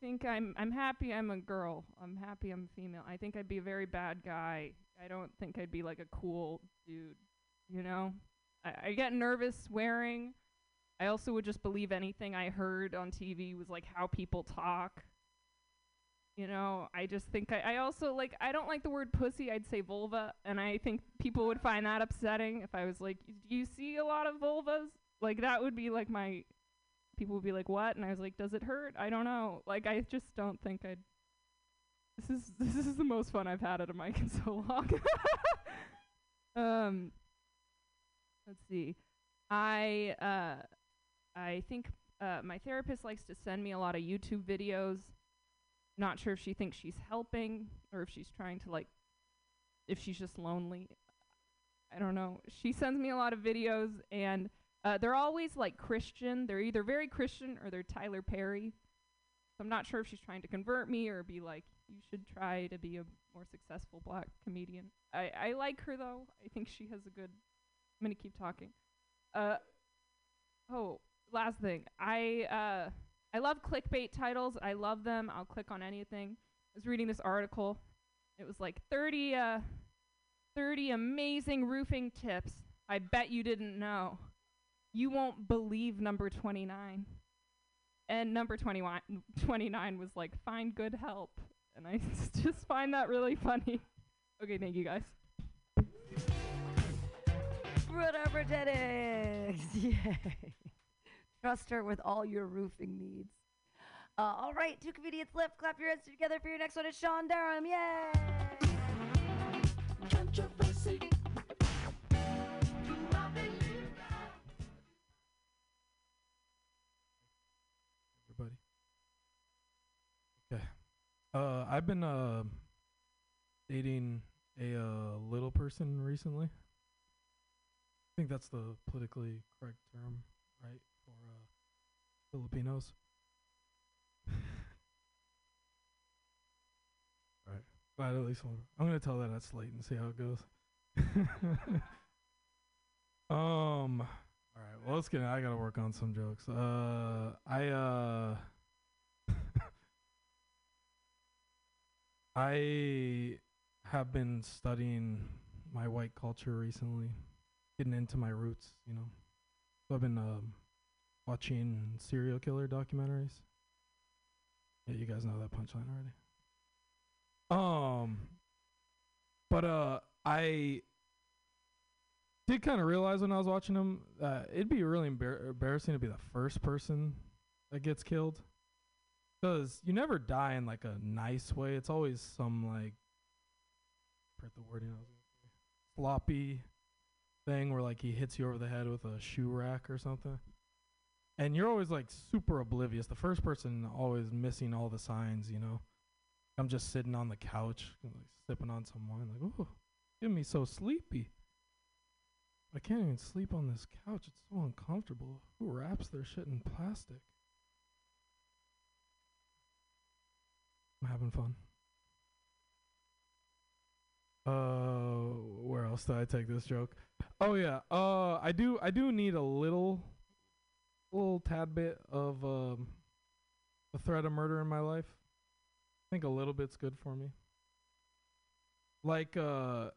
think I'm I'm happy I'm a girl. I'm happy I'm female. I think I'd be a very bad guy. I don't think I'd be like a cool dude. You know, I, I get nervous swearing. I also would just believe anything I heard on TV was like how people talk. You know, I just think I, I also like I don't like the word pussy. I'd say vulva, and I think people would find that upsetting if I was like, "Do you see a lot of vulvas?" Like that would be like my people would be like, "What?" And I was like, "Does it hurt?" I don't know. Like I just don't think I'd. This is this is the most fun I've had at a mic in so long. um, let's see. I uh, I think uh, my therapist likes to send me a lot of YouTube videos. Not sure if she thinks she's helping or if she's trying to like, if she's just lonely. I don't know. She sends me a lot of videos and uh, they're always like Christian. They're either very Christian or they're Tyler Perry. So I'm not sure if she's trying to convert me or be like, you should try to be a more successful black comedian. I, I like her though. I think she has a good. I'm gonna keep talking. Uh, oh, last thing. I uh, I love clickbait titles. I love them. I'll click on anything. I was reading this article. It was like 30 uh, 30 amazing roofing tips. I bet you didn't know you won't believe number 29. And number 21, 29 was like, find good help. And I just find that really funny. Okay, thank you guys. Britta Jennings. Yay. Trust her with all your roofing needs. Uh, all right, two comedians left. Clap your hands together for your next one. It's Sean Durham. Yay! Controversy. Uh, I've been uh dating a uh, little person recently. I think that's the politically correct term, right, for uh, Filipinos. right, but at least one. I'm gonna tell that at Slate and see how it goes. um. All right. Well, let's get. I gotta work on some jokes. Uh, I uh. I have been studying my white culture recently, getting into my roots, you know. So I've been um, watching serial killer documentaries. Yeah, you guys know that punchline already. Um, but uh, I did kind of realize when I was watching them that it'd be really embar- embarrassing to be the first person that gets killed. Because you never die in like a nice way. It's always some like, forget the gonna say, sloppy thing where like he hits you over the head with a shoe rack or something. And you're always like super oblivious. The first person always missing all the signs, you know. I'm just sitting on the couch, like sipping on some wine, like, oh, getting me so sleepy. I can't even sleep on this couch. It's so uncomfortable. Who wraps their shit in plastic? I'm having fun. Uh, where else did I take this joke? Oh yeah. Uh, I do. I do need a little, little tad bit of um, a threat of murder in my life. I think a little bit's good for me. Like, uh,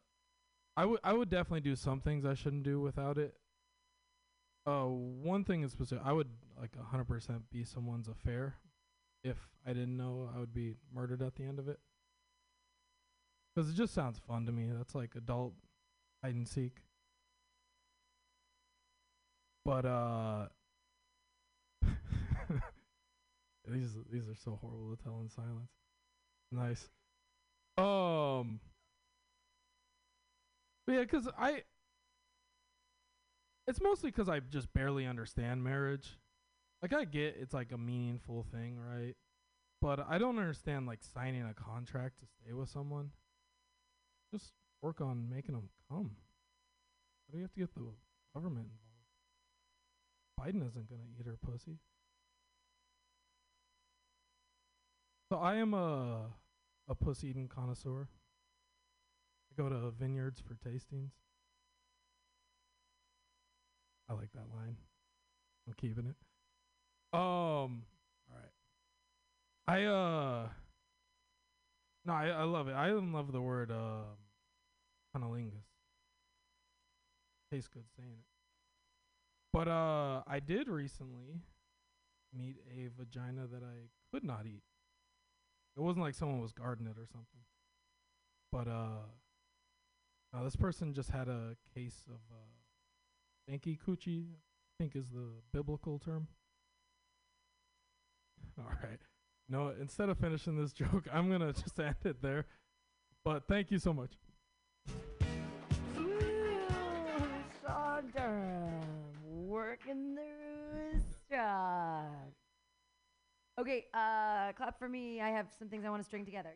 I would. I would definitely do some things I shouldn't do without it. Uh, one thing is specific. I would like 100% be someone's affair if I didn't know I would be murdered at the end of it. Because it just sounds fun to me. That's like adult hide and seek. But uh these these are so horrible to tell in silence. Nice. Um yeah, cuz I it's mostly cuz I just barely understand marriage. Like I get it's like a meaningful thing, right? But I don't understand like signing a contract to stay with someone. Just work on making them come. Why do you have to get the government involved? Biden isn't gonna eat her pussy. So I am a a pussy eating connoisseur. I go to vineyards for tastings. I like that line. I'm keeping it. Um, all right. I uh no, I, I love it. I love the word um cunnilingus. Tastes good saying it. But uh I did recently meet a vagina that I could not eat. It wasn't like someone was guarding it or something. But uh this person just had a case of uh stanky coochie, I think is the biblical term. All right. No, instead of finishing this joke, I'm gonna just end it there. But thank you so much. Durham working the rooster. Okay, uh, clap for me. I have some things I want to string together.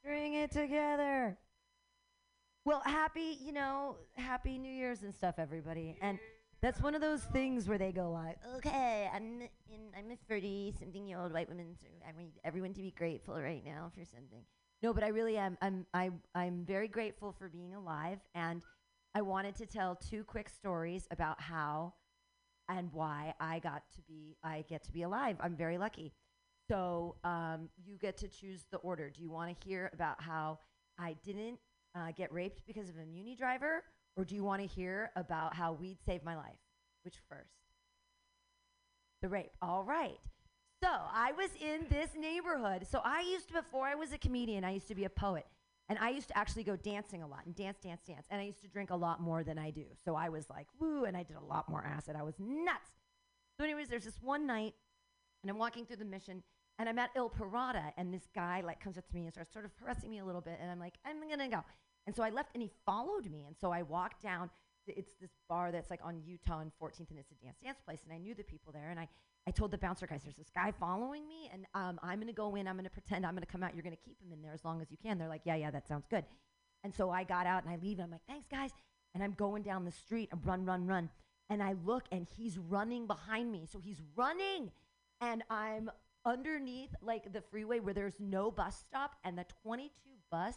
String it together. Well, happy, you know, happy New Year's and stuff, everybody. And that's one of those things where they go like, okay, I'm in, I'm a 30 something year old white woman, so I want everyone to be grateful right now for something. No, but I really am. I'm, I, I'm very grateful for being alive, and I wanted to tell two quick stories about how and why I got to be, I get to be alive. I'm very lucky. So um, you get to choose the order. Do you want to hear about how I didn't uh, get raped because of a Muni driver, or do you want to hear about how weed saved my life? Which first? The rape. All right. So I was in this neighborhood. So I used to, before I was a comedian, I used to be a poet. And I used to actually go dancing a lot and dance, dance, dance. And I used to drink a lot more than I do. So I was like, woo, and I did a lot more acid. I was nuts. So, anyways, there's this one night, and I'm walking through the mission, and I'm at Il Parada, and this guy like comes up to me and starts sort of harassing me a little bit, and I'm like, I'm gonna go. And so I left, and he followed me, and so I walked down. It's this bar that's like on Utah and 14th, and it's a dance dance place, and I knew the people there, and I I told the bouncer guys, there's this guy following me, and um, I'm gonna go in. I'm gonna pretend I'm gonna come out. You're gonna keep him in there as long as you can. They're like, yeah, yeah, that sounds good. And so I got out and I leave, and I'm like, thanks, guys. And I'm going down the street, and run, run, run. And I look, and he's running behind me. So he's running, and I'm underneath like the freeway where there's no bus stop, and the 22 bus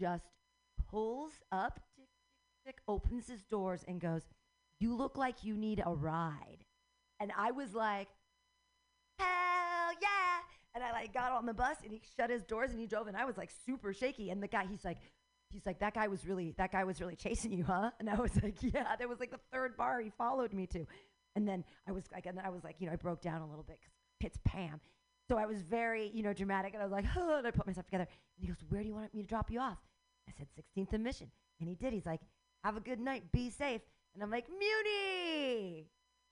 just pulls up, tick, tick, tick, opens his doors, and goes, "You look like you need a ride." And I was like, hell yeah. And I like got on the bus and he shut his doors and he drove and I was like super shaky. And the guy, he's like, he's like, that guy was really, that guy was really chasing you, huh? And I was like, yeah, that was like the third bar he followed me to. And then I was like, and then I was like, you know, I broke down a little bit because it's Pam. So I was very, you know, dramatic and I was like, oh, and I put myself together. And he goes, where do you want me to drop you off? I said, 16th and Mission. And he did. He's like, have a good night, be safe. And I'm like, Muni.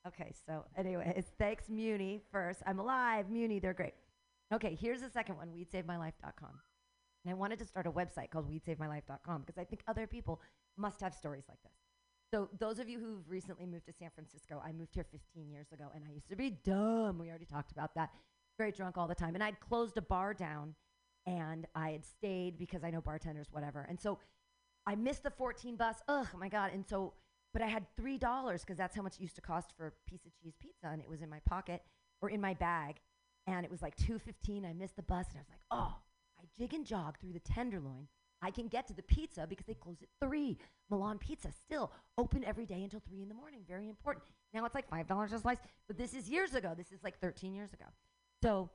Okay, so anyways, thanks Muni first. I'm alive, Muni, they're great. Okay, here's the second one, weedsavemylife.com. And I wanted to start a website called weedsavemylife.com because I think other people must have stories like this. So those of you who've recently moved to San Francisco, I moved here 15 years ago and I used to be dumb. We already talked about that. Very drunk all the time. And I'd closed a bar down and I had stayed because I know bartenders, whatever. And so I missed the 14 bus. Ugh, my God. And so, but I had $3 because that's how much it used to cost for a piece of cheese pizza. And it was in my pocket or in my bag. And it was like 2.15. I missed the bus and I was like, oh, I jig and jog through the Tenderloin. I can get to the pizza because they close at 3. Milan Pizza still open every day until 3 in the morning. Very important. Now it's like $5 a slice. But this is years ago. This is like 13 years ago. So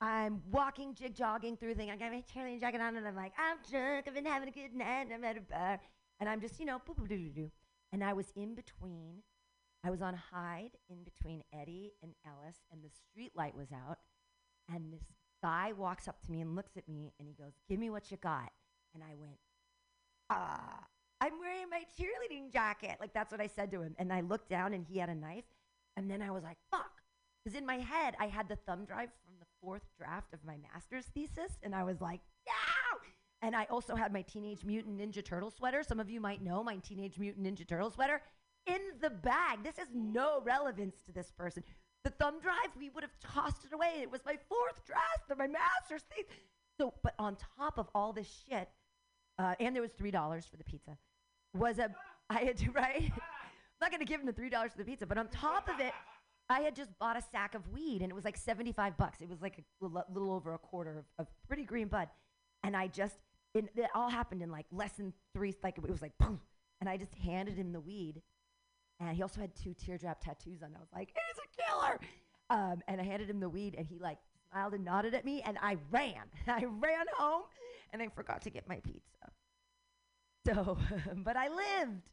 I'm walking, jig jogging through the thing. I got my cheerleading jacket on, and I'm like, I'm drunk. I've been having a good night. I'm at a bar, and I'm just, you know, boop boop doo doo doo. And I was in between. I was on Hyde in between Eddy and Ellis, and the street light was out. And this guy walks up to me and looks at me, and he goes, "Give me what you got." And I went, "Ah, I'm wearing my cheerleading jacket." Like that's what I said to him. And I looked down, and he had a knife. And then I was like, "Fuck." Because in my head, I had the thumb drive fourth draft of my master's thesis, and I was like, no! And I also had my Teenage Mutant Ninja Turtle sweater. Some of you might know my Teenage Mutant Ninja Turtle sweater in the bag. This has no relevance to this person. The thumb drive, we would have tossed it away. It was my fourth draft of my master's thesis. So, but on top of all this shit, uh, and there was $3 for the pizza, was a, I had to, right? I'm not to give him the $3 for the pizza, but on top of it, I had just bought a sack of weed and it was like 75 bucks. It was like a little, little over a quarter of, of pretty green bud. And I just And it all happened in like less than three, like it was like, boom. And I just handed him the weed. And he also had two teardrop tattoos on. I was like, he's a killer. Um, and I handed him the weed, and he like smiled and nodded at me, and I ran. I ran home, and I forgot to get my pizza. So, but I lived.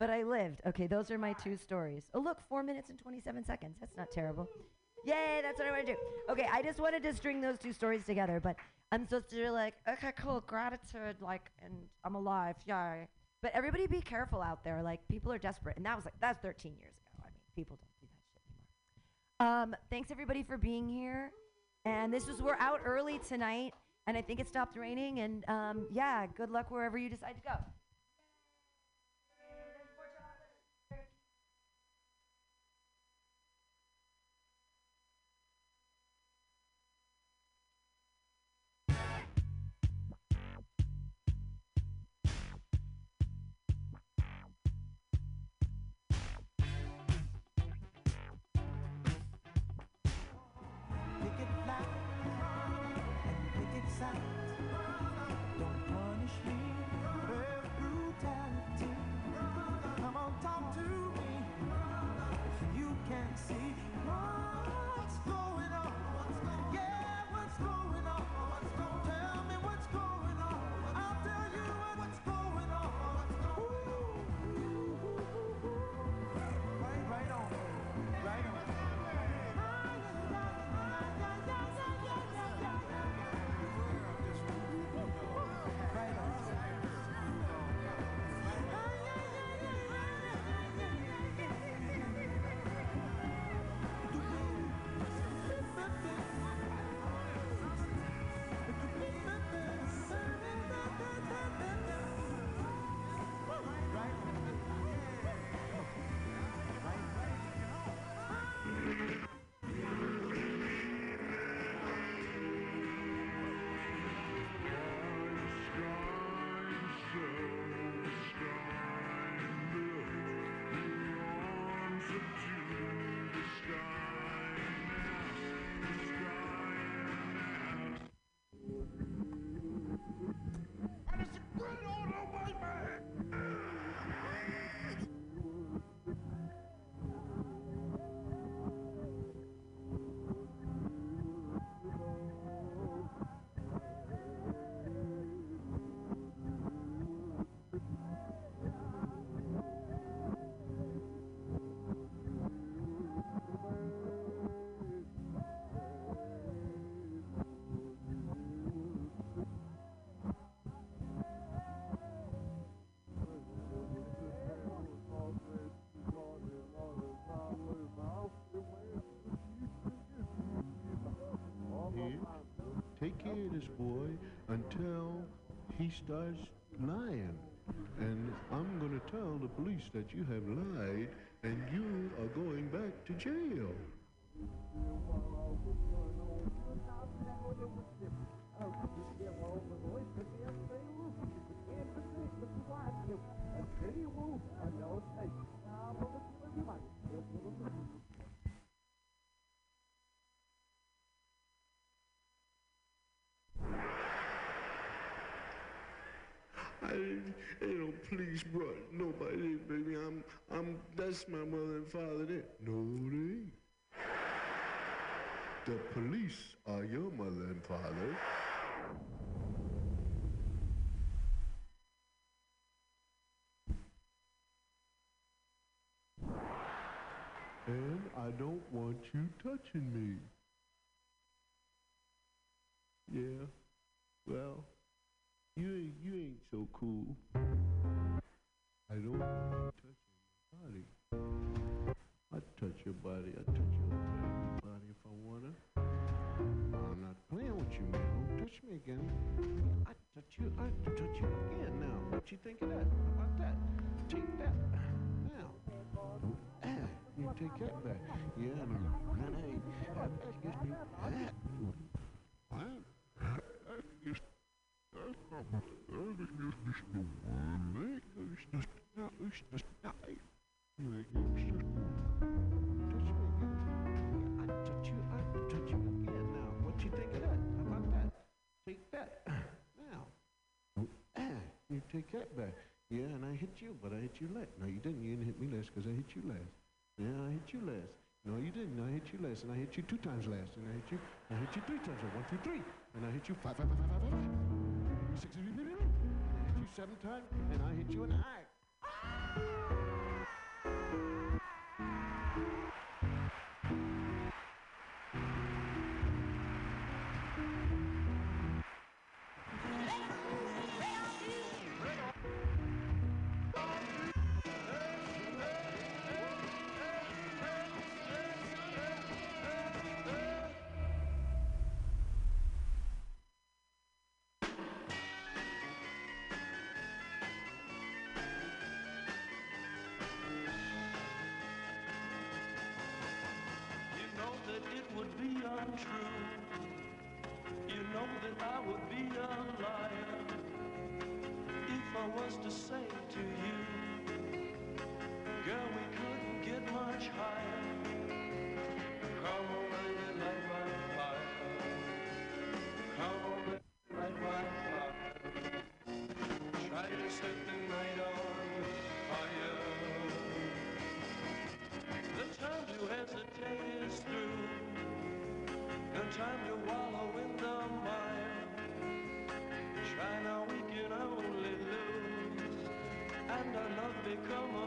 But I lived. Okay, those are my two stories. Oh, look, four minutes and 27 seconds. That's not terrible. Yay, that's what I want to do. Okay, I just wanted to string those two stories together, but I'm supposed to do like, okay, cool, gratitude, like, and I'm alive, yay. But everybody be careful out there. Like, people are desperate. And that was like, that's 13 years ago. I mean, people don't do that shit anymore. Um, thanks everybody for being here. And this was, we're out early tonight, and I think it stopped raining. And um, yeah, good luck wherever you decide to go. This boy until he starts lying. And I'm going to tell the police that you have lied and you are going back to jail. Police brought nobody, baby. I'm, I'm, that's my mother and father there. No, they. The police are your mother and father. And I don't want you touching me. Yeah, well, you ain't, you ain't so cool. I don't want you touching my body. I touch your body, I touch your body if I wanna. I'm not playing with you, man. Don't touch me again. I touch you, I touch you again now. What you think of that? How about that? Take that. Now. Ah, you take that back. Yeah, no, no, no. That gives me that. What? Take that. Now. cat back. Yeah, and I hit you, but I hit you last. No, you didn't. You didn't hit me last because I hit you last. Yeah, I hit you last. No, you didn't. I hit you last, and I hit you two times last, and I hit you. I hit you three times. One, two, three, and I hit you five, five, five, five, five, five. Six. And I hit you seven times, and I hit you in the eye. Música that it would be untrue. You know that I would be a liar if I was to say to you, girl, we couldn't get much higher. Our love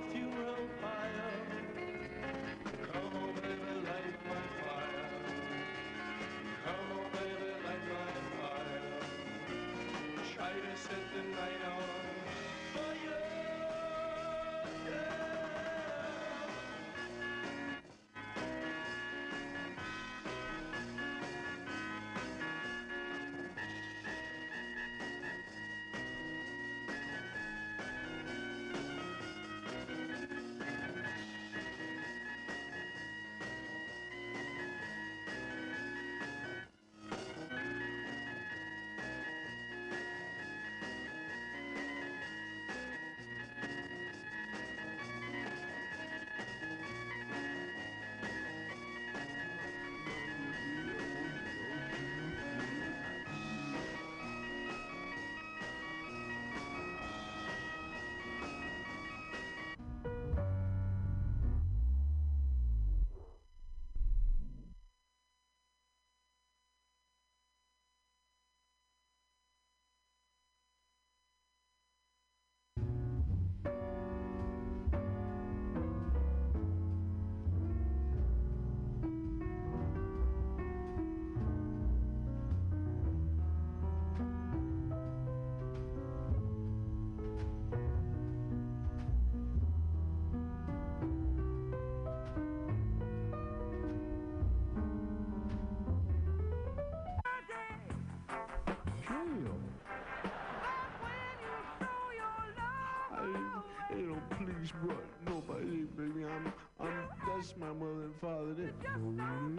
please, bro, nobody, baby. I'm, I'm, that's my mother and father. It ain't. Mm-hmm.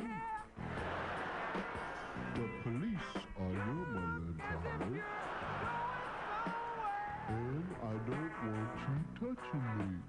The police are your mother and father. And I don't want you touching me.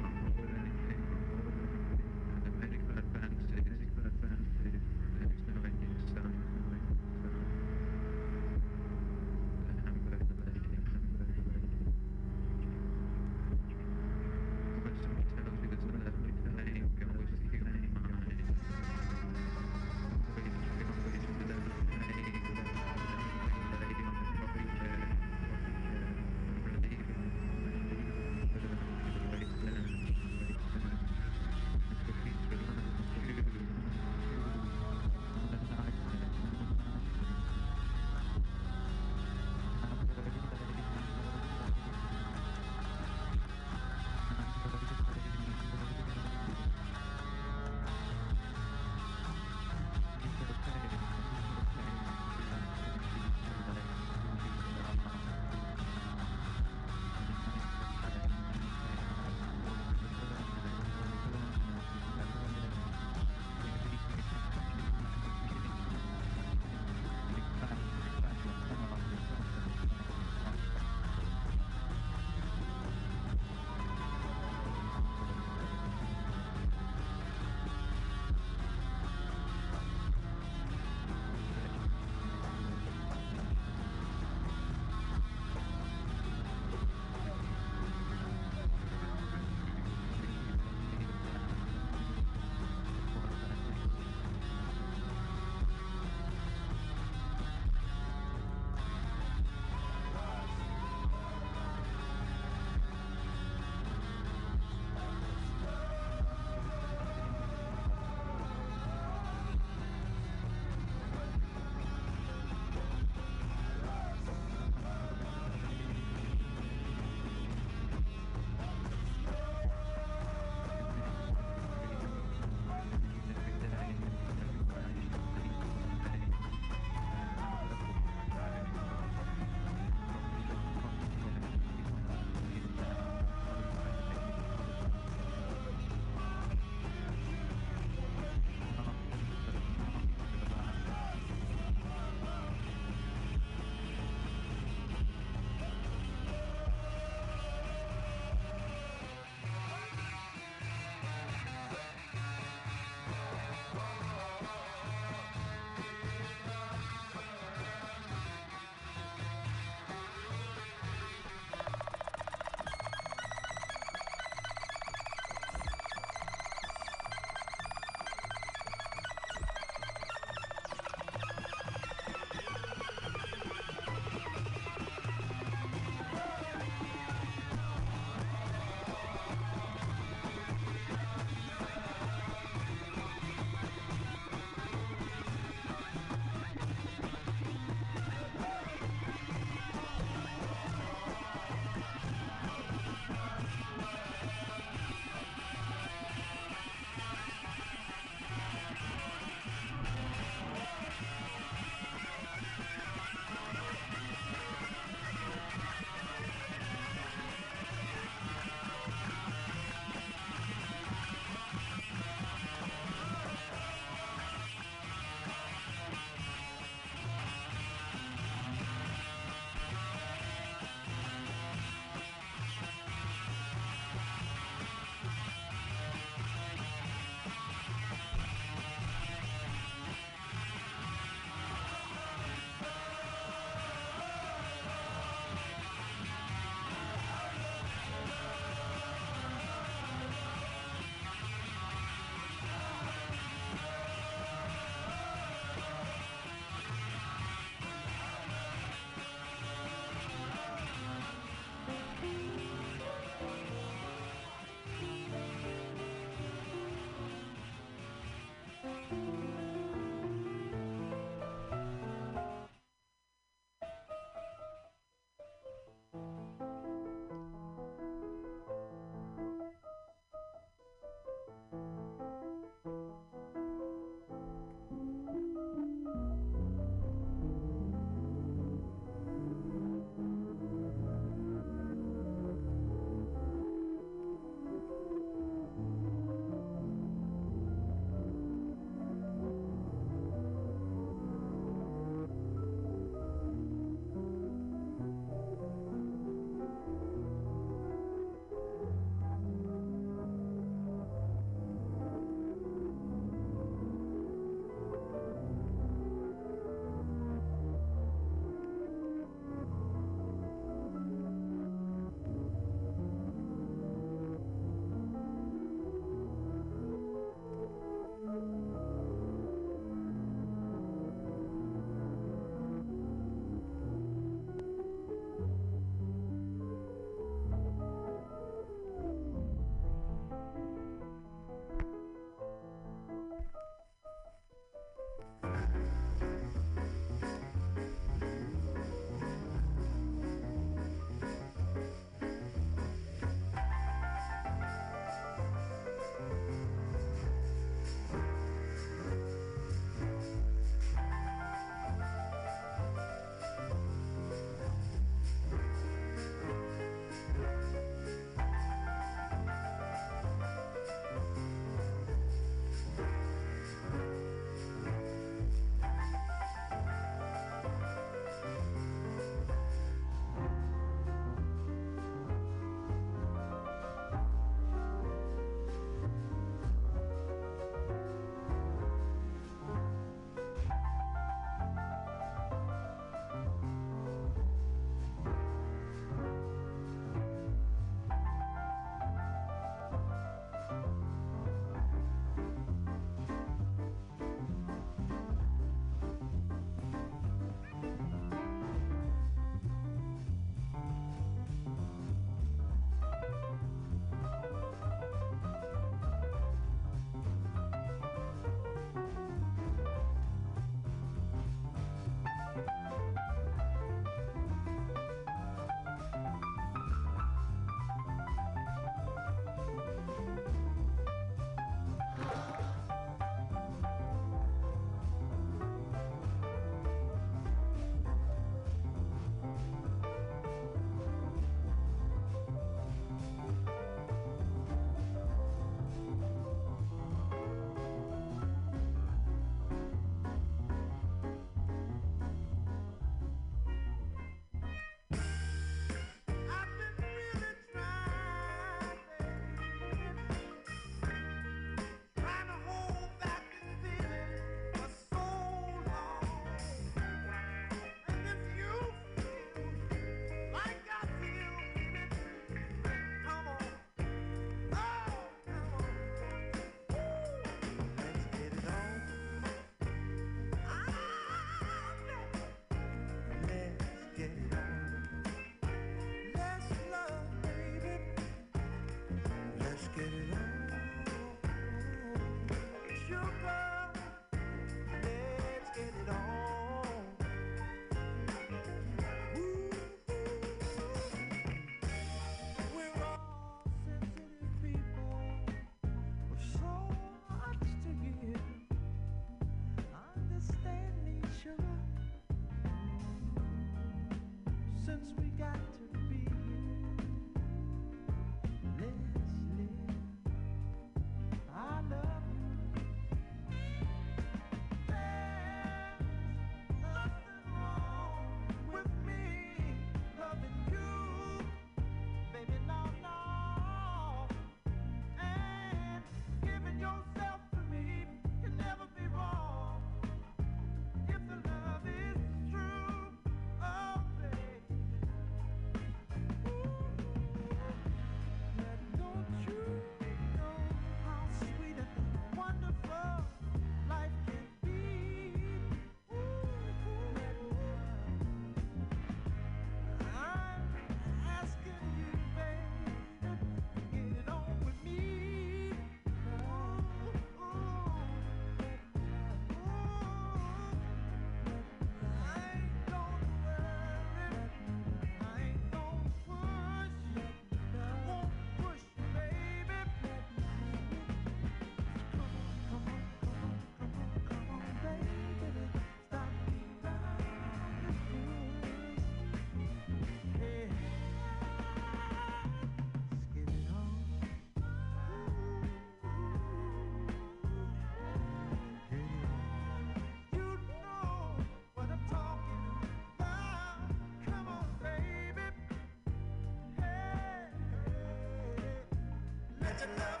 Your love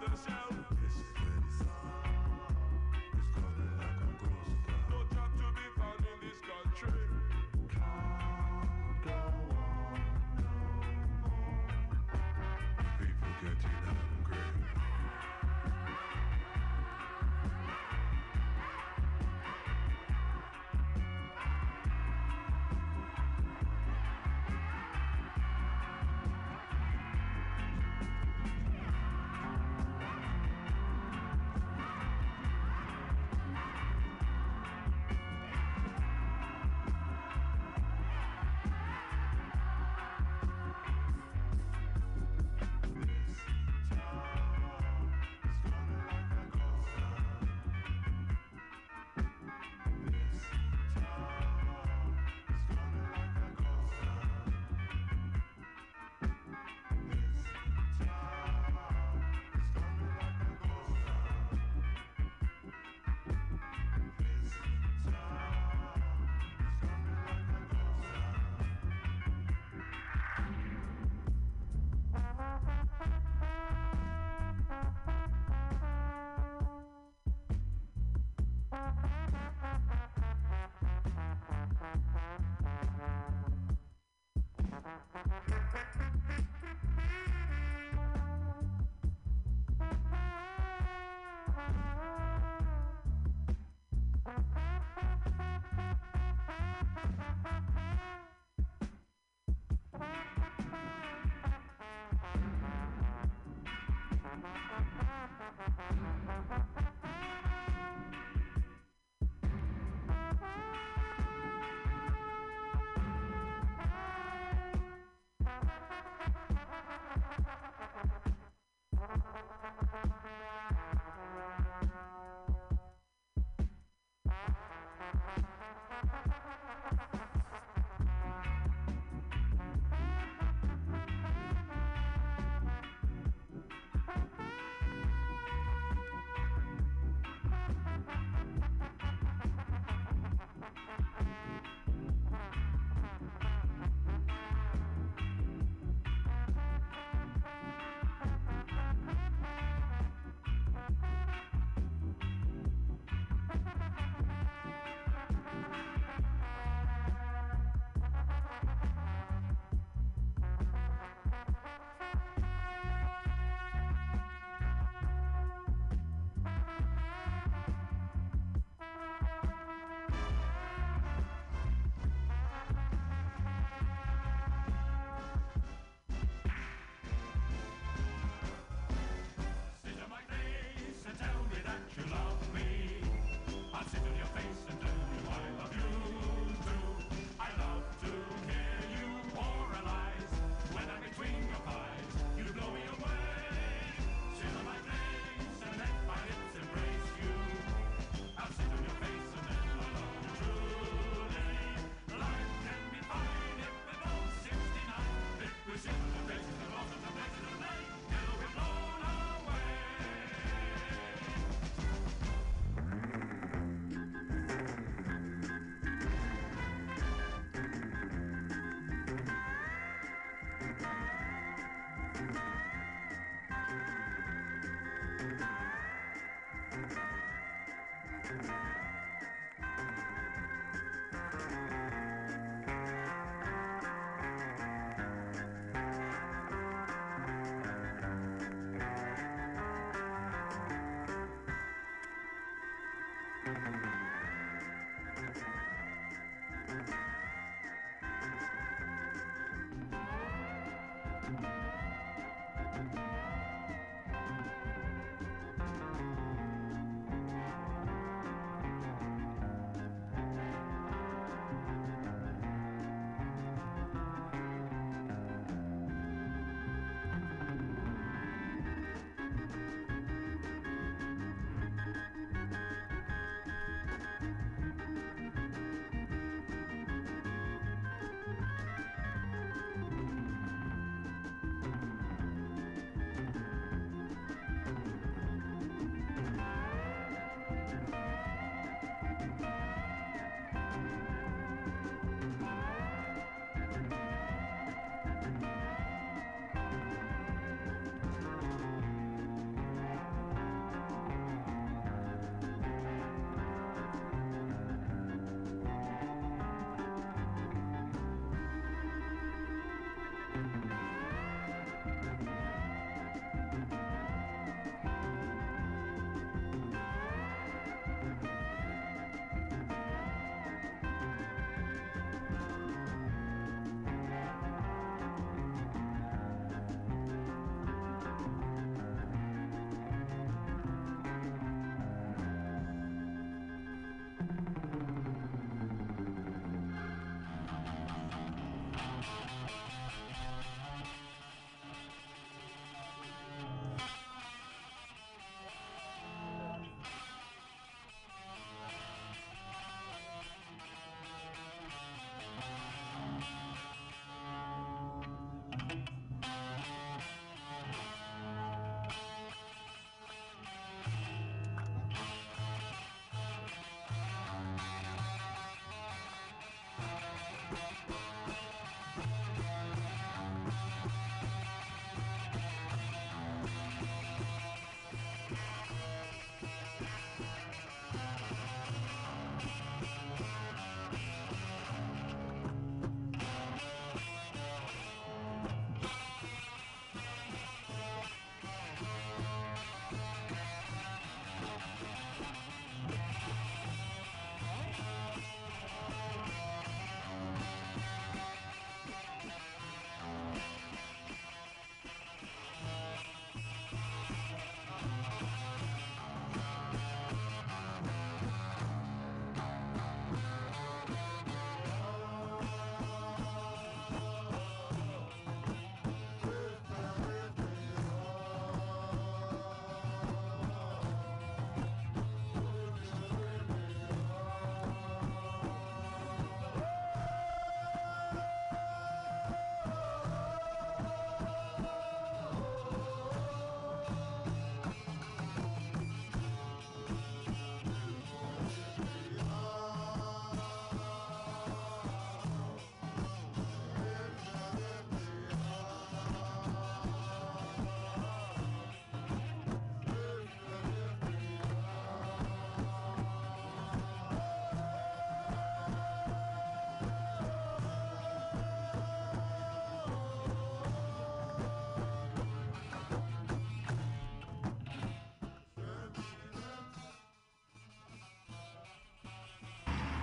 the show.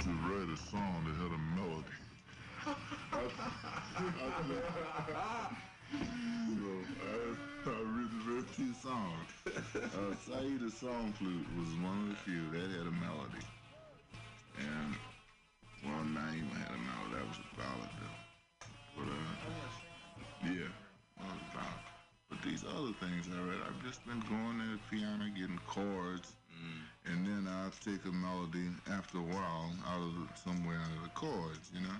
To write a song that had a melody. I, I, so I, I really wrote two songs. Uh, Saida Song Flute was one of the few that had a melody. And one not even had a melody. That was a ballad though. But uh, yeah, that was a ballad. But these other things I read, I've just been going at the piano, getting chords, take a melody after a while out of somewhere out of the chords, you know.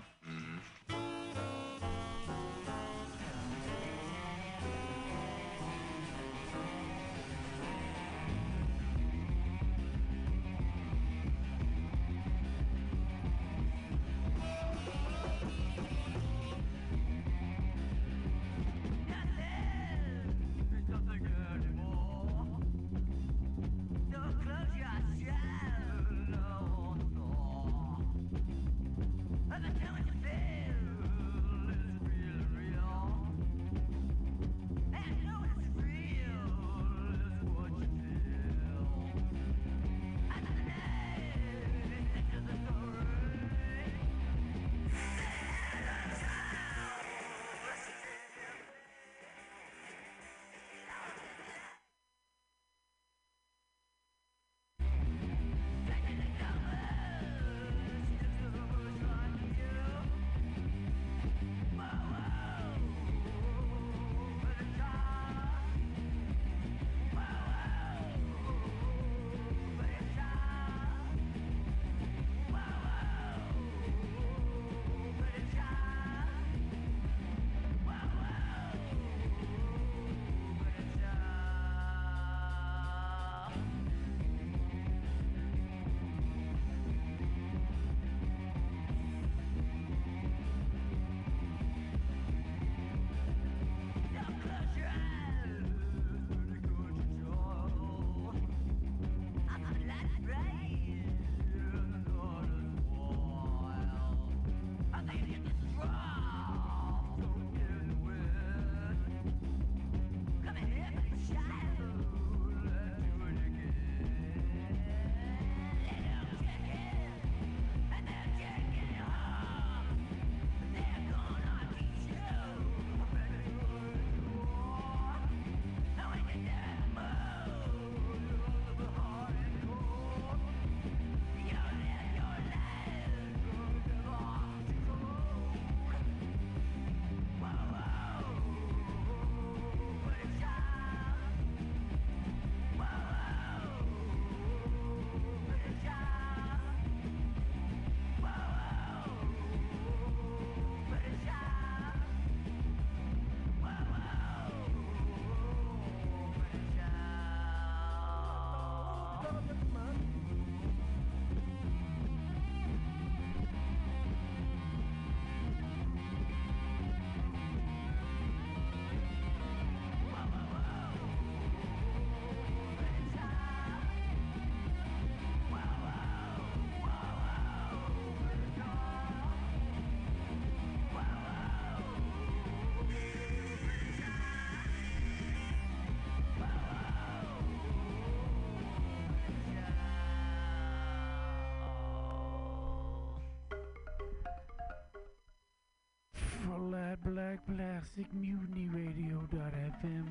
Black plastic mutiny radio.fm.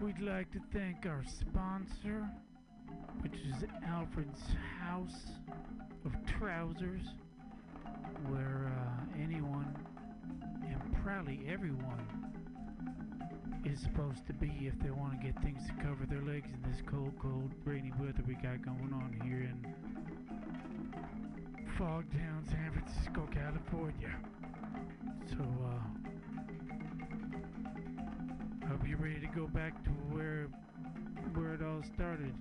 We'd like to thank our sponsor, which is Alfred's House of Trousers, where uh, anyone and probably everyone is supposed to be if they want to get things to cover their legs in this cold, cold, rainy weather we got going on here in Fogtown, San Francisco, California. So, uh, hope you're ready to go back to where where it all started.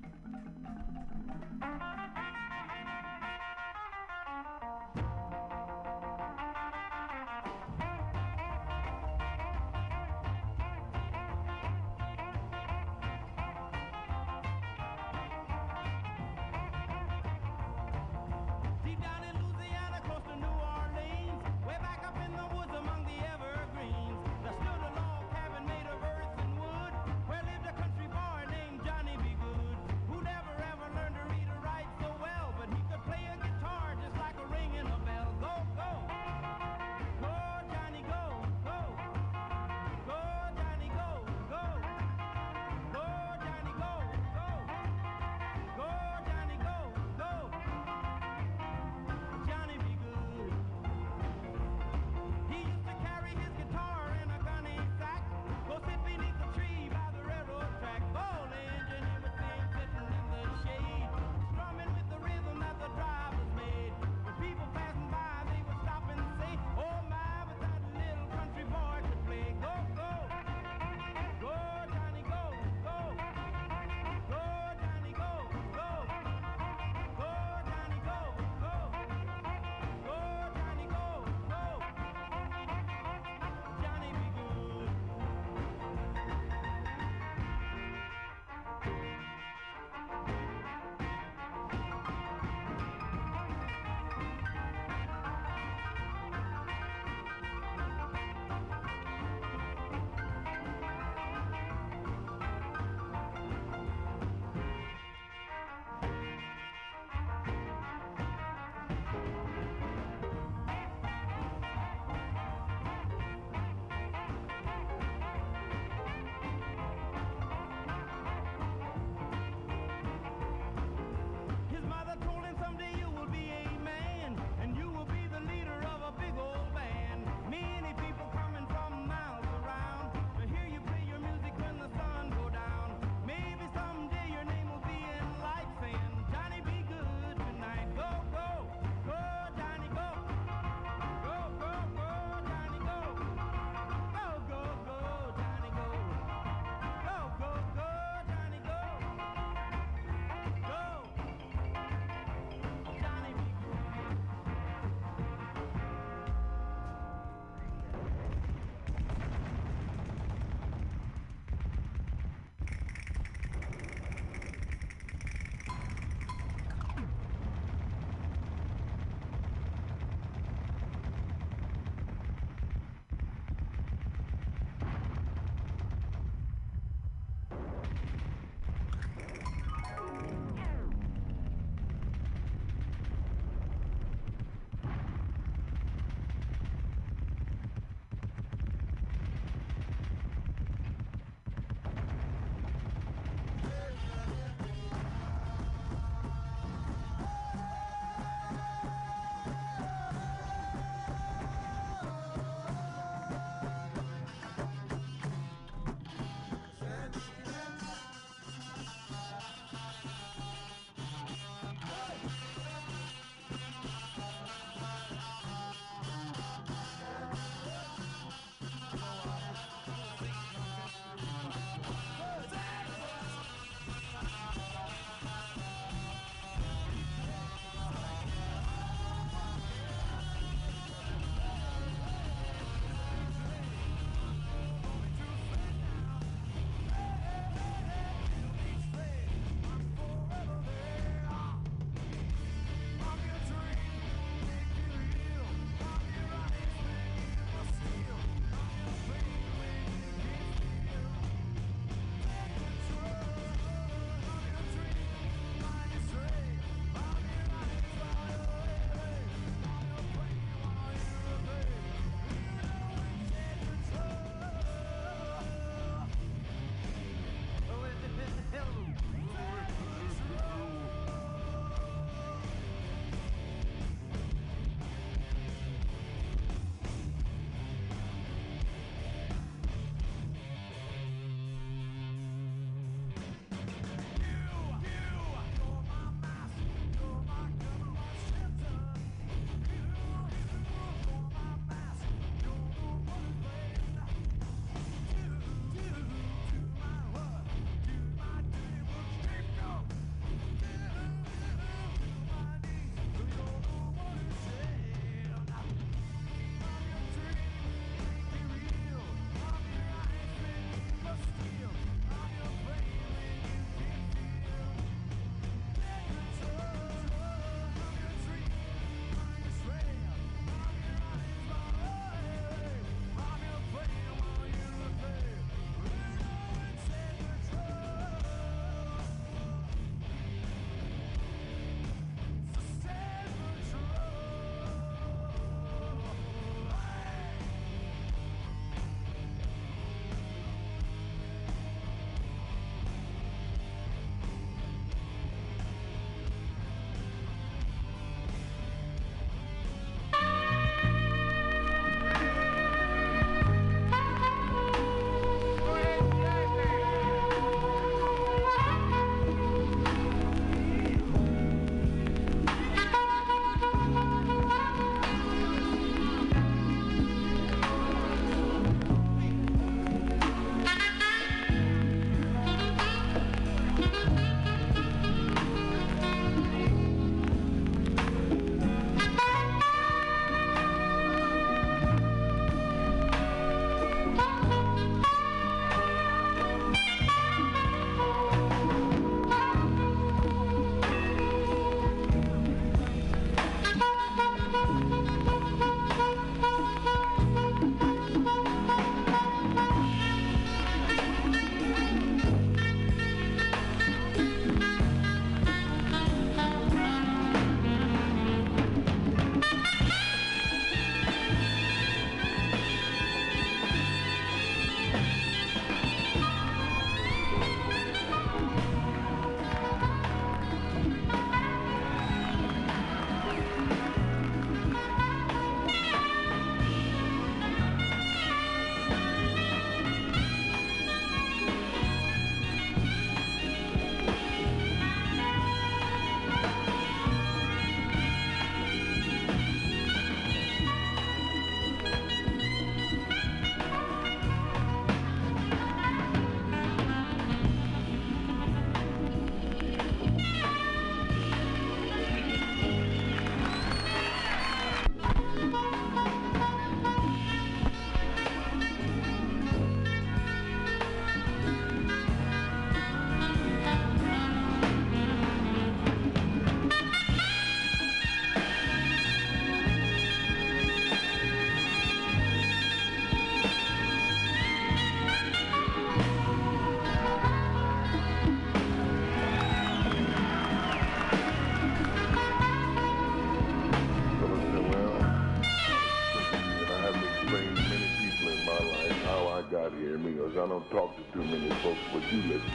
Might hear me because I don't talk to too many folks, but you listen.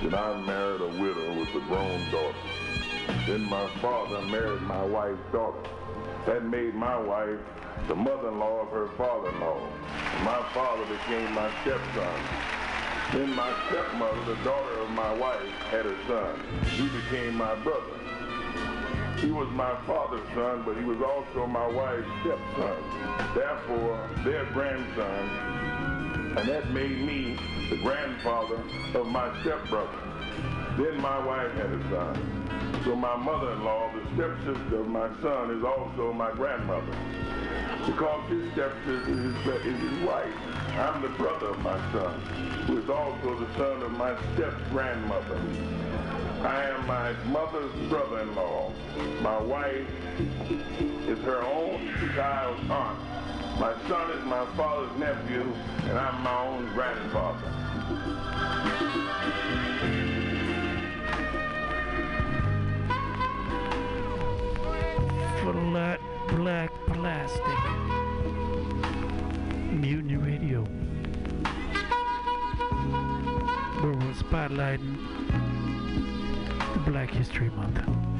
He said, I married a widow with a grown daughter. Then my father married my wife's daughter. That made my wife the mother-in-law of her father-in-law. My father became my stepson. Then my stepmother, the daughter of my wife, had a son. He became my brother. He was my father's son, but he was also my wife's stepson. Therefore, their grandson. And that made me the grandfather of my stepbrother. Then my wife had a son. So my mother-in-law, the stepsister of my son, is also my grandmother. Because his stepsister is, is his wife. I'm the brother of my son, who is also the son of my step-grandmother. I am my mother's brother-in-law. My wife is her own child's aunt. My son is my father's nephew, and I'm my own grandfather. Flat black plastic. Mutiny Radio. Where we're spotlighting the Black History Month.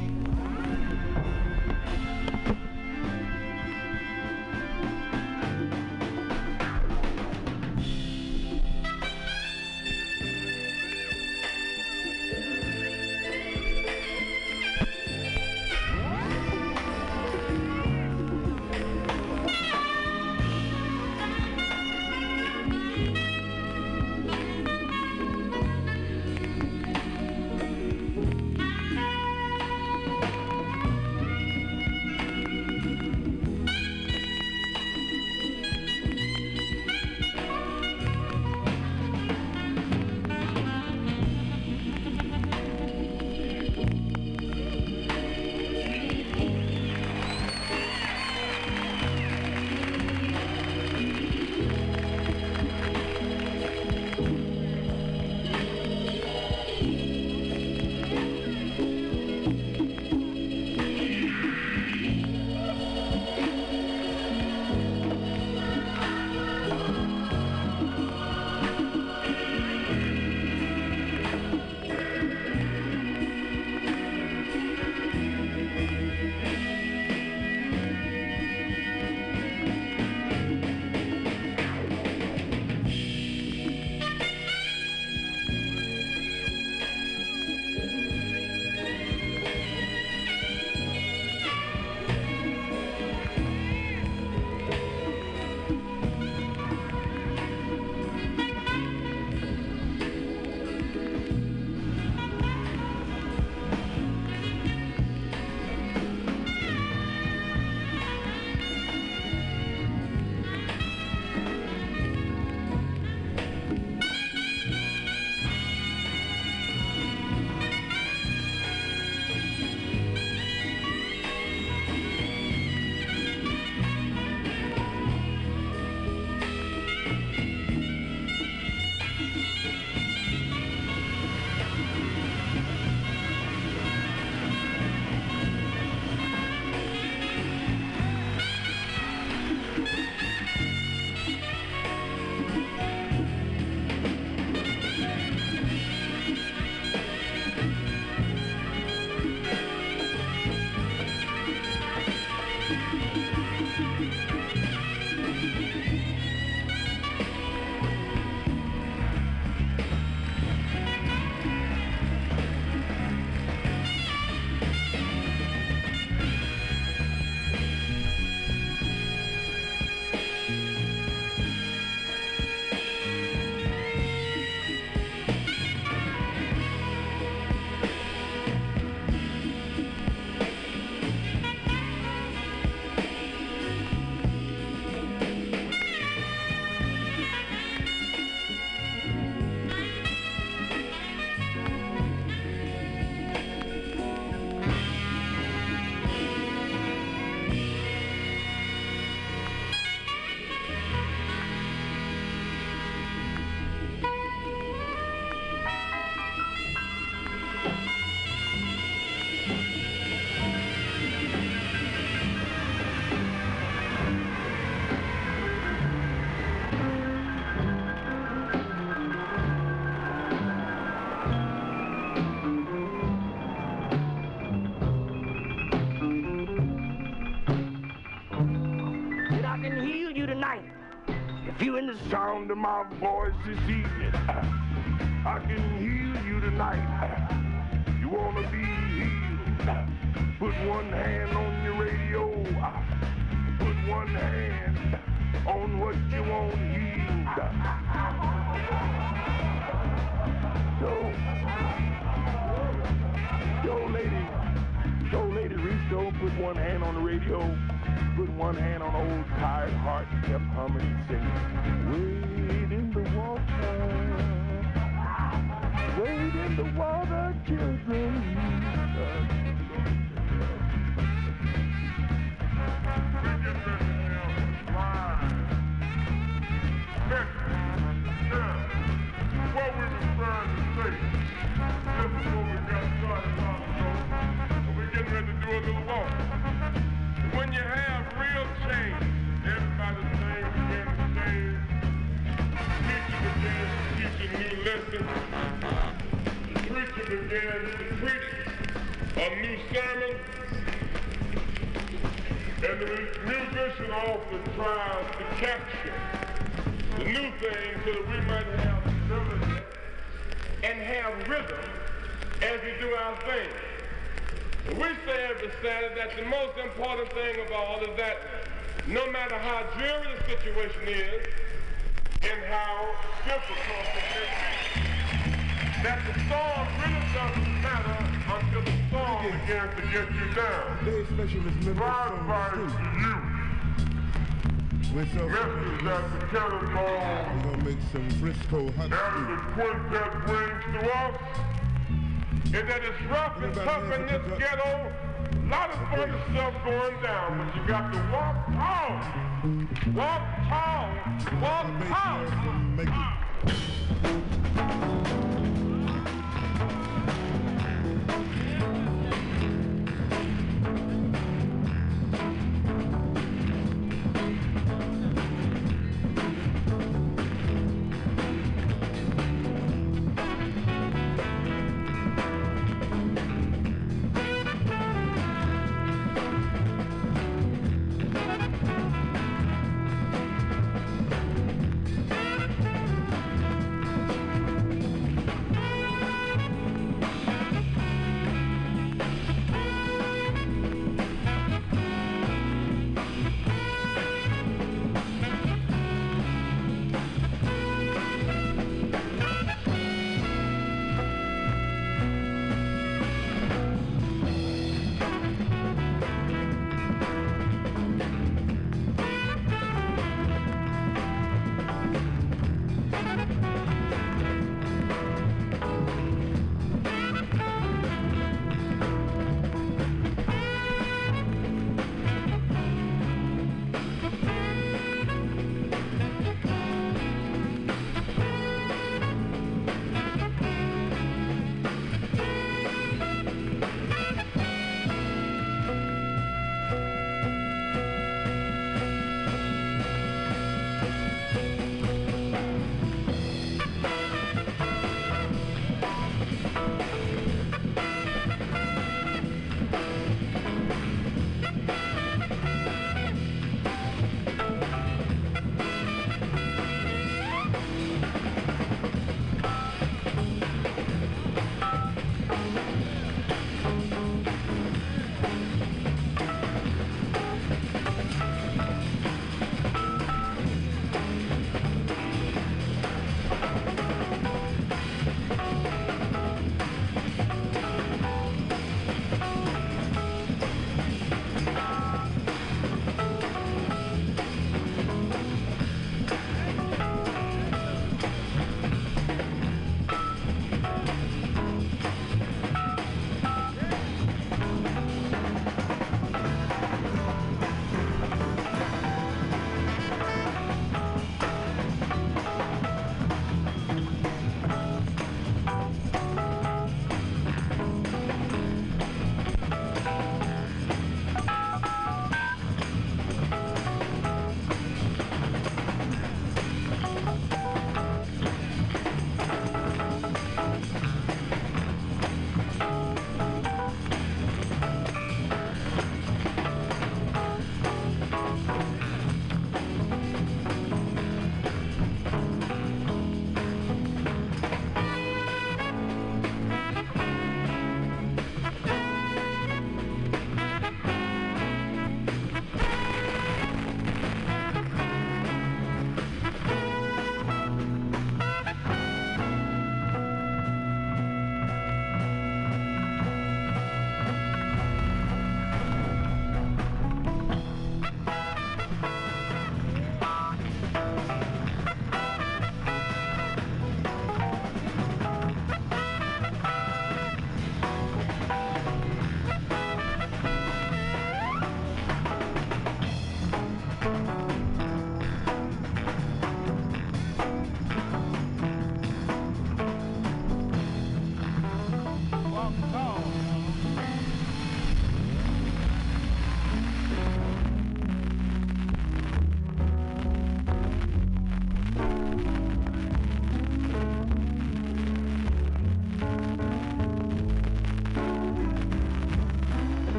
Sound of my voice this evening. I can heal you tonight. You wanna be healed? Put one hand on your radio. Put one hand on what you want healed. So, yo, lady, yo, lady, reach over, put one hand on the radio, put one hand on old tired heart, kept humming and singing. To you, message that the cannonball We're gonna make some Frisco hot and the quintet brings to us is that it's rough and tough in this ghetto. A lot of funny stuff going down, but you got to walk tall. Walk tall. Walk tall. Make it. Ah.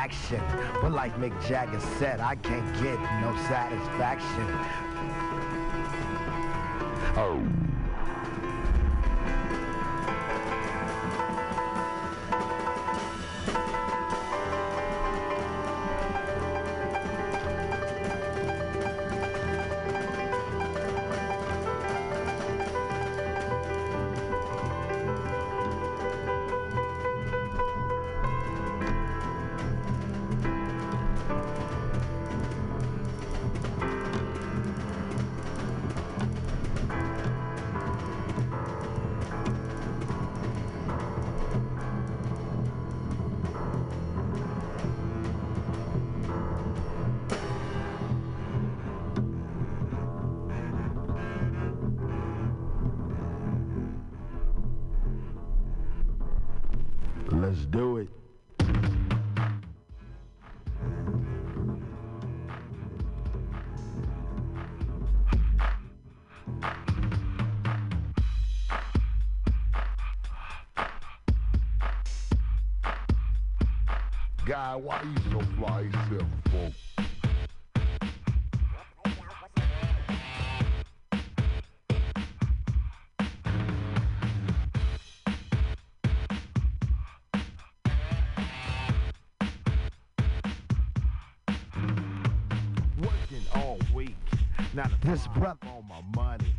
Action, but like Mick Jagger said, I can't get no satisfaction. Guy, why you so fly yourself, folk? Working all week. Now this breath on my money.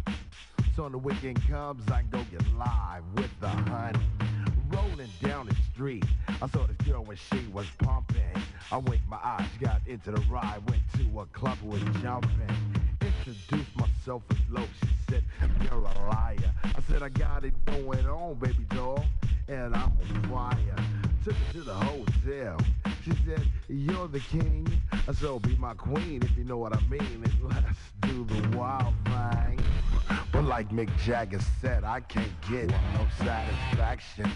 So when the weekend comes, I go get live with the honey. Rolling down the street, I saw this girl when she was pumping. I winked my eyes, got into the ride, went to a club, was jumping. Introduced myself as Lōc. She said, You're a liar. I said, I got it going on, baby doll, and I'm on fire. Took her to the hotel. She said, You're the king. I said, "Oh, Be my queen, if you know what I mean. And let's do the wild thing. But like Mick Jagger said, I can't get no satisfaction.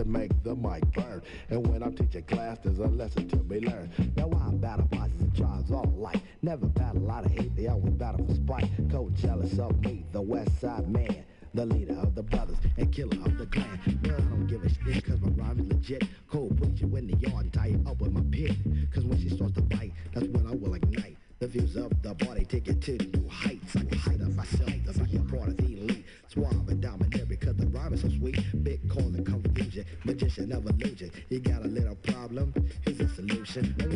To make the mic burn. And when I'm teaching class, there's a lesson to be learned. Now I battle bosses and tribes all alike. Never battle out of hate, they always battle for spite. Cold jealous of me, the West Side man. The leader of the brothers and killer of the Here's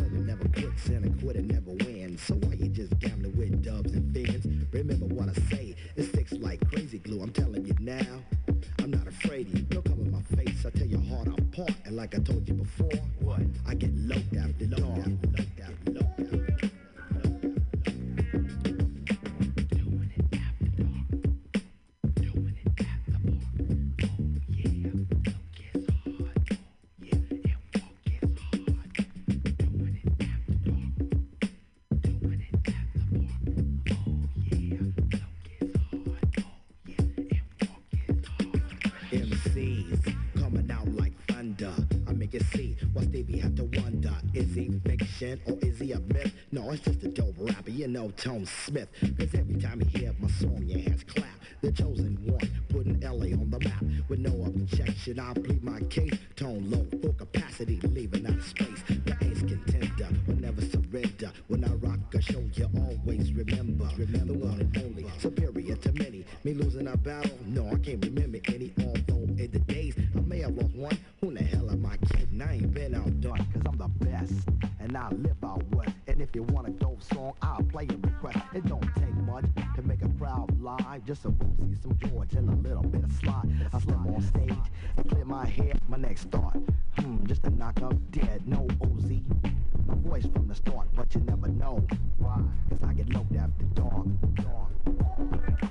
fiction or is he a myth? No, it's just a dope rapper, you know, Tone Smith. Cause every time you hear my song, your hands clap. The chosen one, putting LA on the map. With no objection, I plead my case. Tone Lōc, full capacity, leaving out space. The ace contender will never surrender. When I rock a show, you always remember. Remember the one and only, superior to many. Me losing a battle, no, I can't remember any. Although in the days, I may have lost one. Who the hell am I kidding? I ain't been outdone, cause I'm the best. And I live out west. And if you want a dope song, I'll play a request. It don't take much to make a crowd live. Just a boozy, some George, and a little bit of slide. I step on stage, and clear my head, my next thought. Hmm, just a knock up dead, no OZ. My voice from the start, but you never know why. Cause I get low after dark. dark.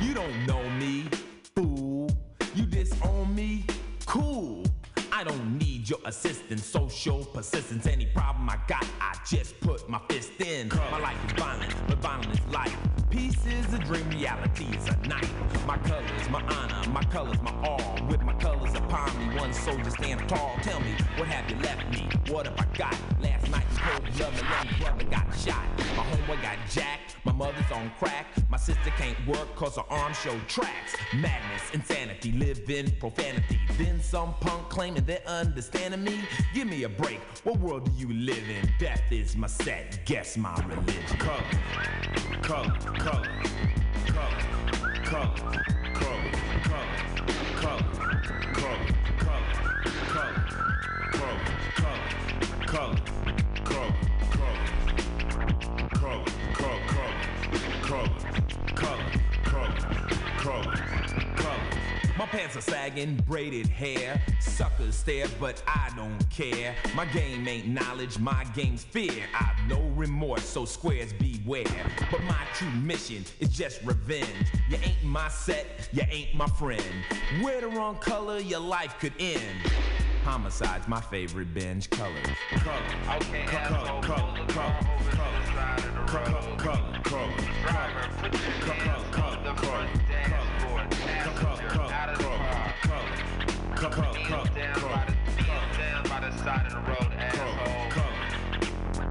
You don't know me, fool. You disown me, cool. I don't need your assistance, social persistence. Any problem I got, I just put my fist in. My life is violent, but violent is life. Peace is a dream, reality is a night. My colors, my honor, my colors, my all. With my colors upon me, one soldier stands tall. Tell me, what have you left me? What have I got? Last night cold blood, my young brother got shot. My homeboy got jacked, my mother's on crack. My sister can't work cause her arm show tracks. Madness, insanity, live in profanity. Then some punk claiming they're understanding me. Give me a break, what world do you live in? Death is my set, guess my religion. Color, color, color, color, color, color, color, color, color, color, color, color, color, My pants are sagging, braided hair. Suckers stare, but I don't care. My game ain't knowledge, my game's fear. I've no remorse, so squares beware. But my true mission is just revenge. You ain't my set, you ain't my friend. Wear the wrong color, your life could end. Homicide's my favorite binge color. Color. Okay, color, asshole, color, pull the color, car over to color, the side of the color, road. color, color, Driver, put your hands car. Knees down by the, knees down by the side of the road, asshole.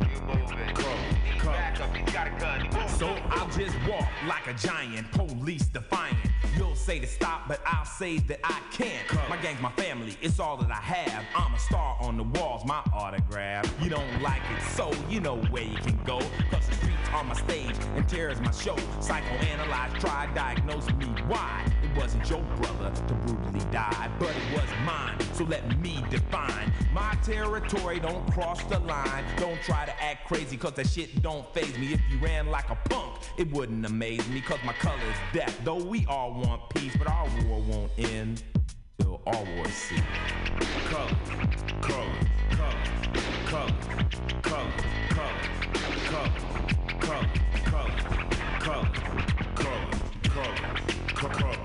You moving. Knees back up, he's got a gun. He. So I'll just walk like a giant, police defiant. You'll say to stop, but I'll say that I can't. My gang's my family, it's all that I have. I'm a star on the walls, my autograph. You don't like it, so you know where you can go. Cause the on my stage and tears my show. Psychoanalyze, try, diagnose me why. It wasn't your brother to brutally die, but it was mine. So let me define my territory. Don't cross the line. Don't try to act crazy, cause that shit don't phase me. If you ran like a punk, it wouldn't amaze me, cause my color's death. Though we all want peace, but our war won't end till all wars cease. Color, color, color, color, color, color color, color, color, color, color, color,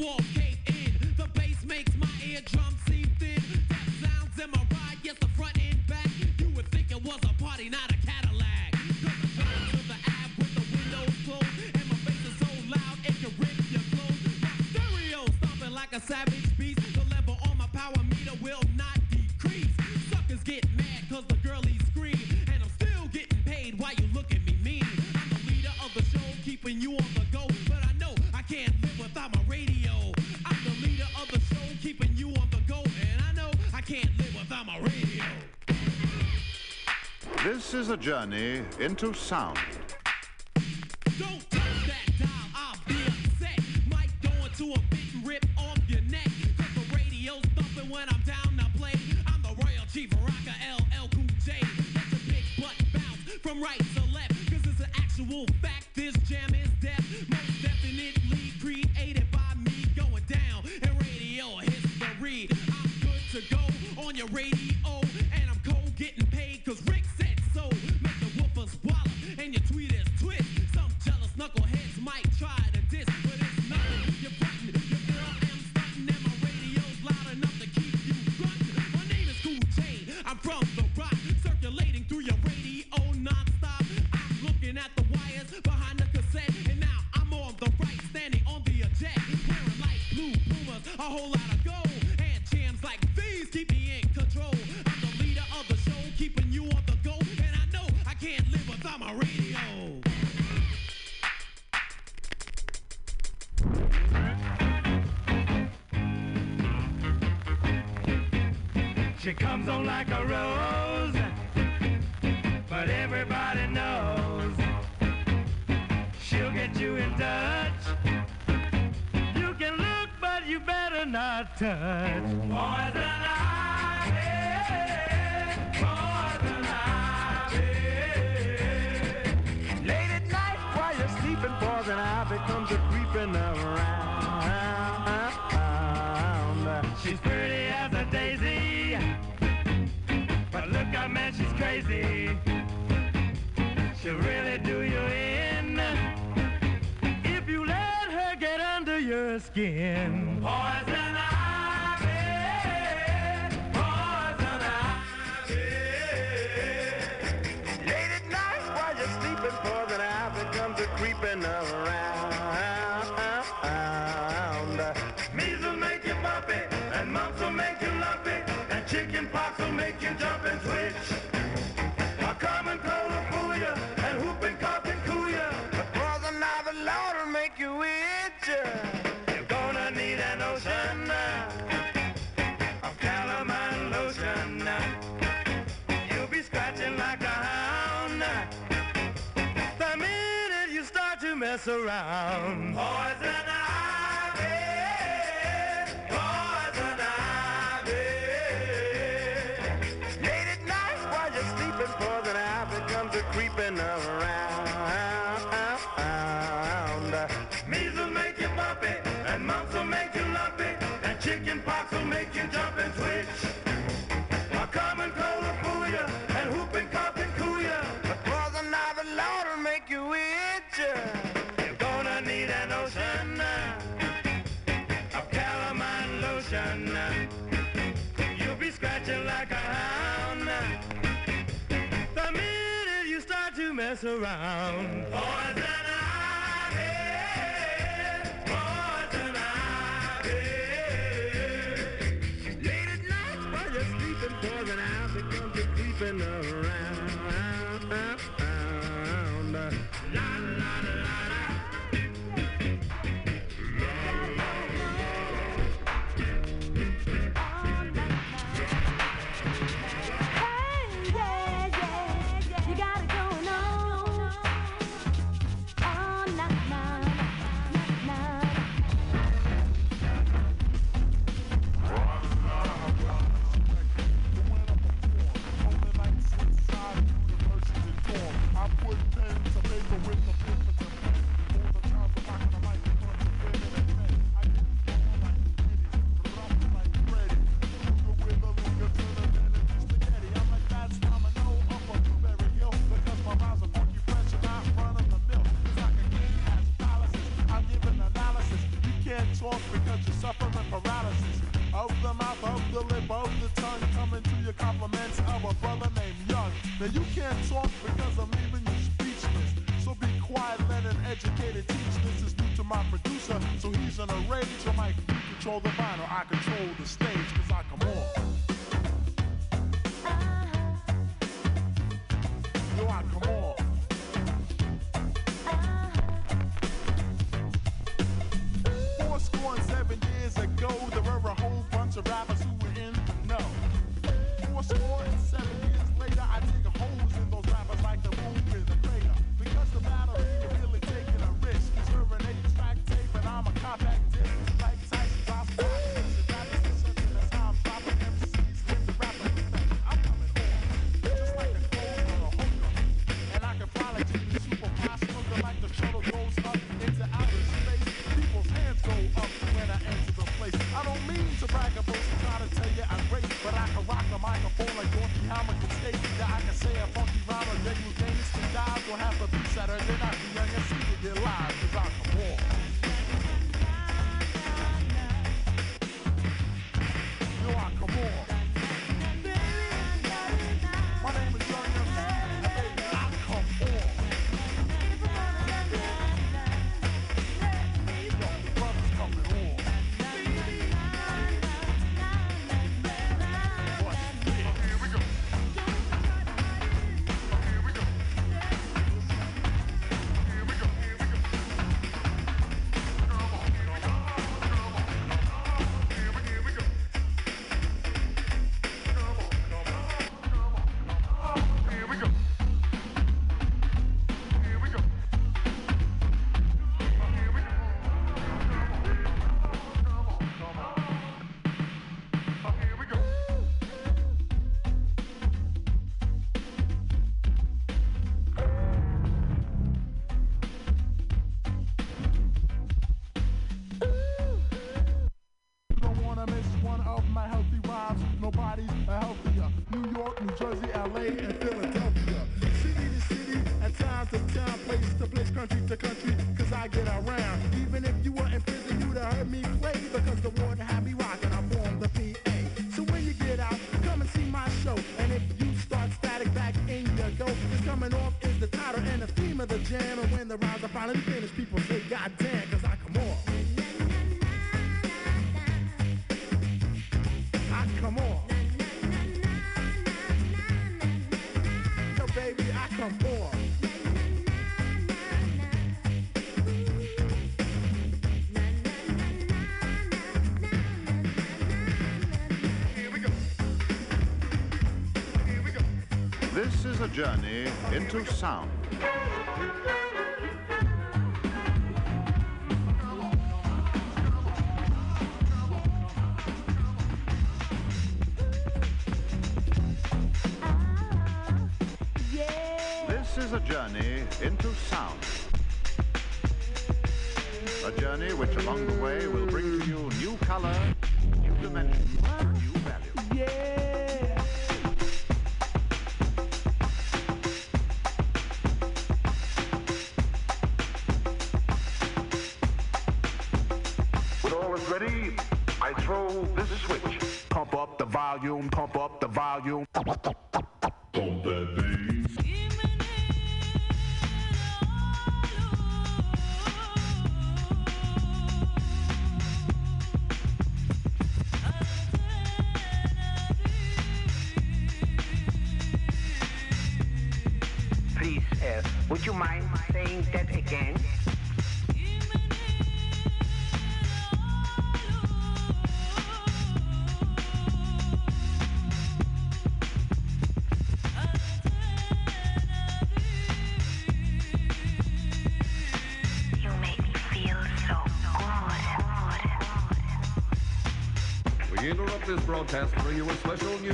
walk. journey into sound. skin. us around. Poison Ivy, poison Ivy. Late at night while you're sleeping, poison Ivy comes creeping around. Into sound. Up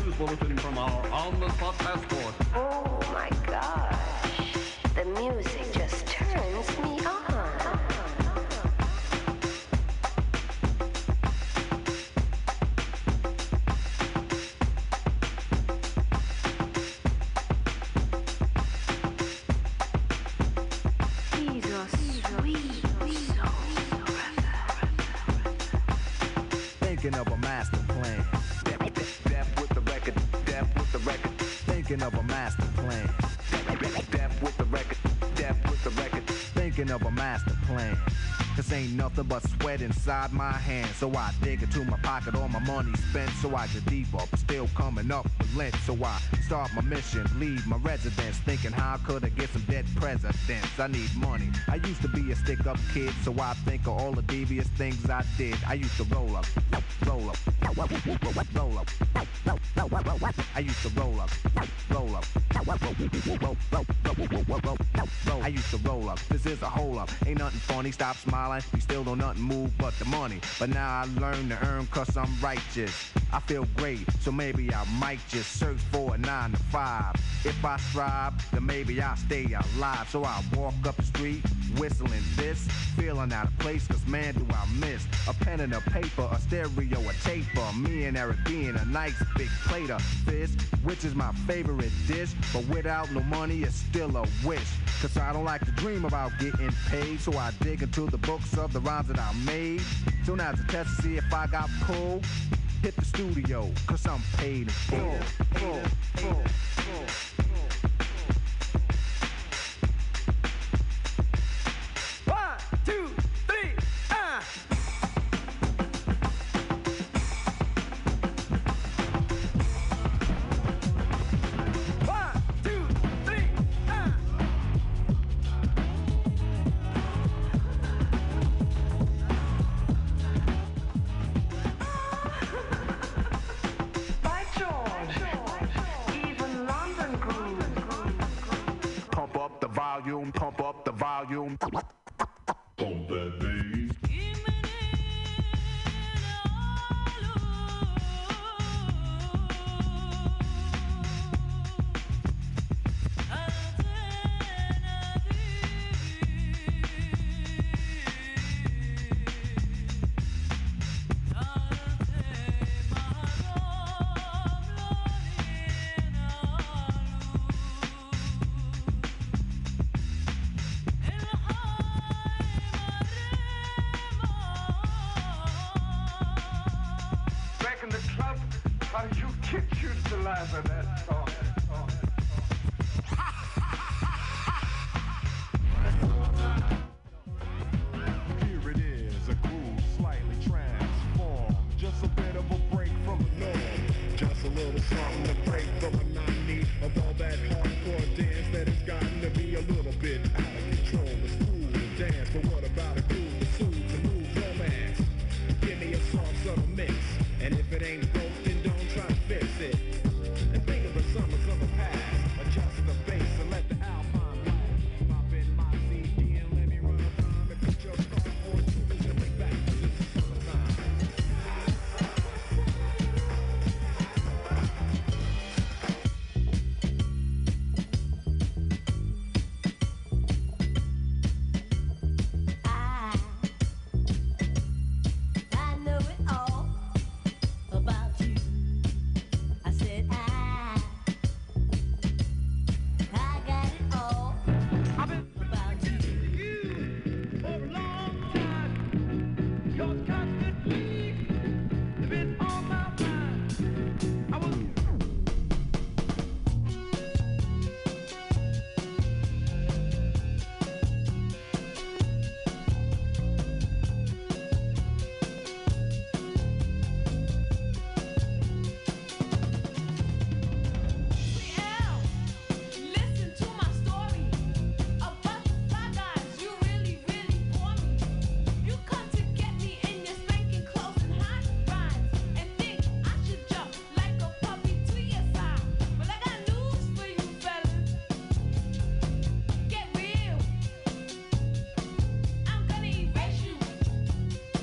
news bulletin from our on-the-spot inside my hand. So I dig into my pocket, all my money spent. So I get deeper, but still coming up with lint. So I start my mission, leave my residence. Thinking how could I get some dead presidents? I need money. I used to be a stick up kid, so I think of all the devious things I did. I used to roll up, roll up, roll up. I used to roll up, roll up. I used to roll up. This is a hole up. Ain't nothing funny. Stop smiling. We still don't nothing move but the money. But now I learn to earn cause I'm righteous. I feel great, so maybe I might just search for a nine to five. If I strive, then maybe I'll stay alive. So I walk up the street, whistling this, feeling out of place, cause man do I miss a pen and a paper, a stereo, a taper. Me and Eric being a nice big plate of fish, which is my favorite dish. But without no money, it's still a wish. Cause I don't like to dream about getting paid, so I dig into the books of the rhymes that I made. So now to test to see if I got pulled. Hit the studio, cause I'm paid in full.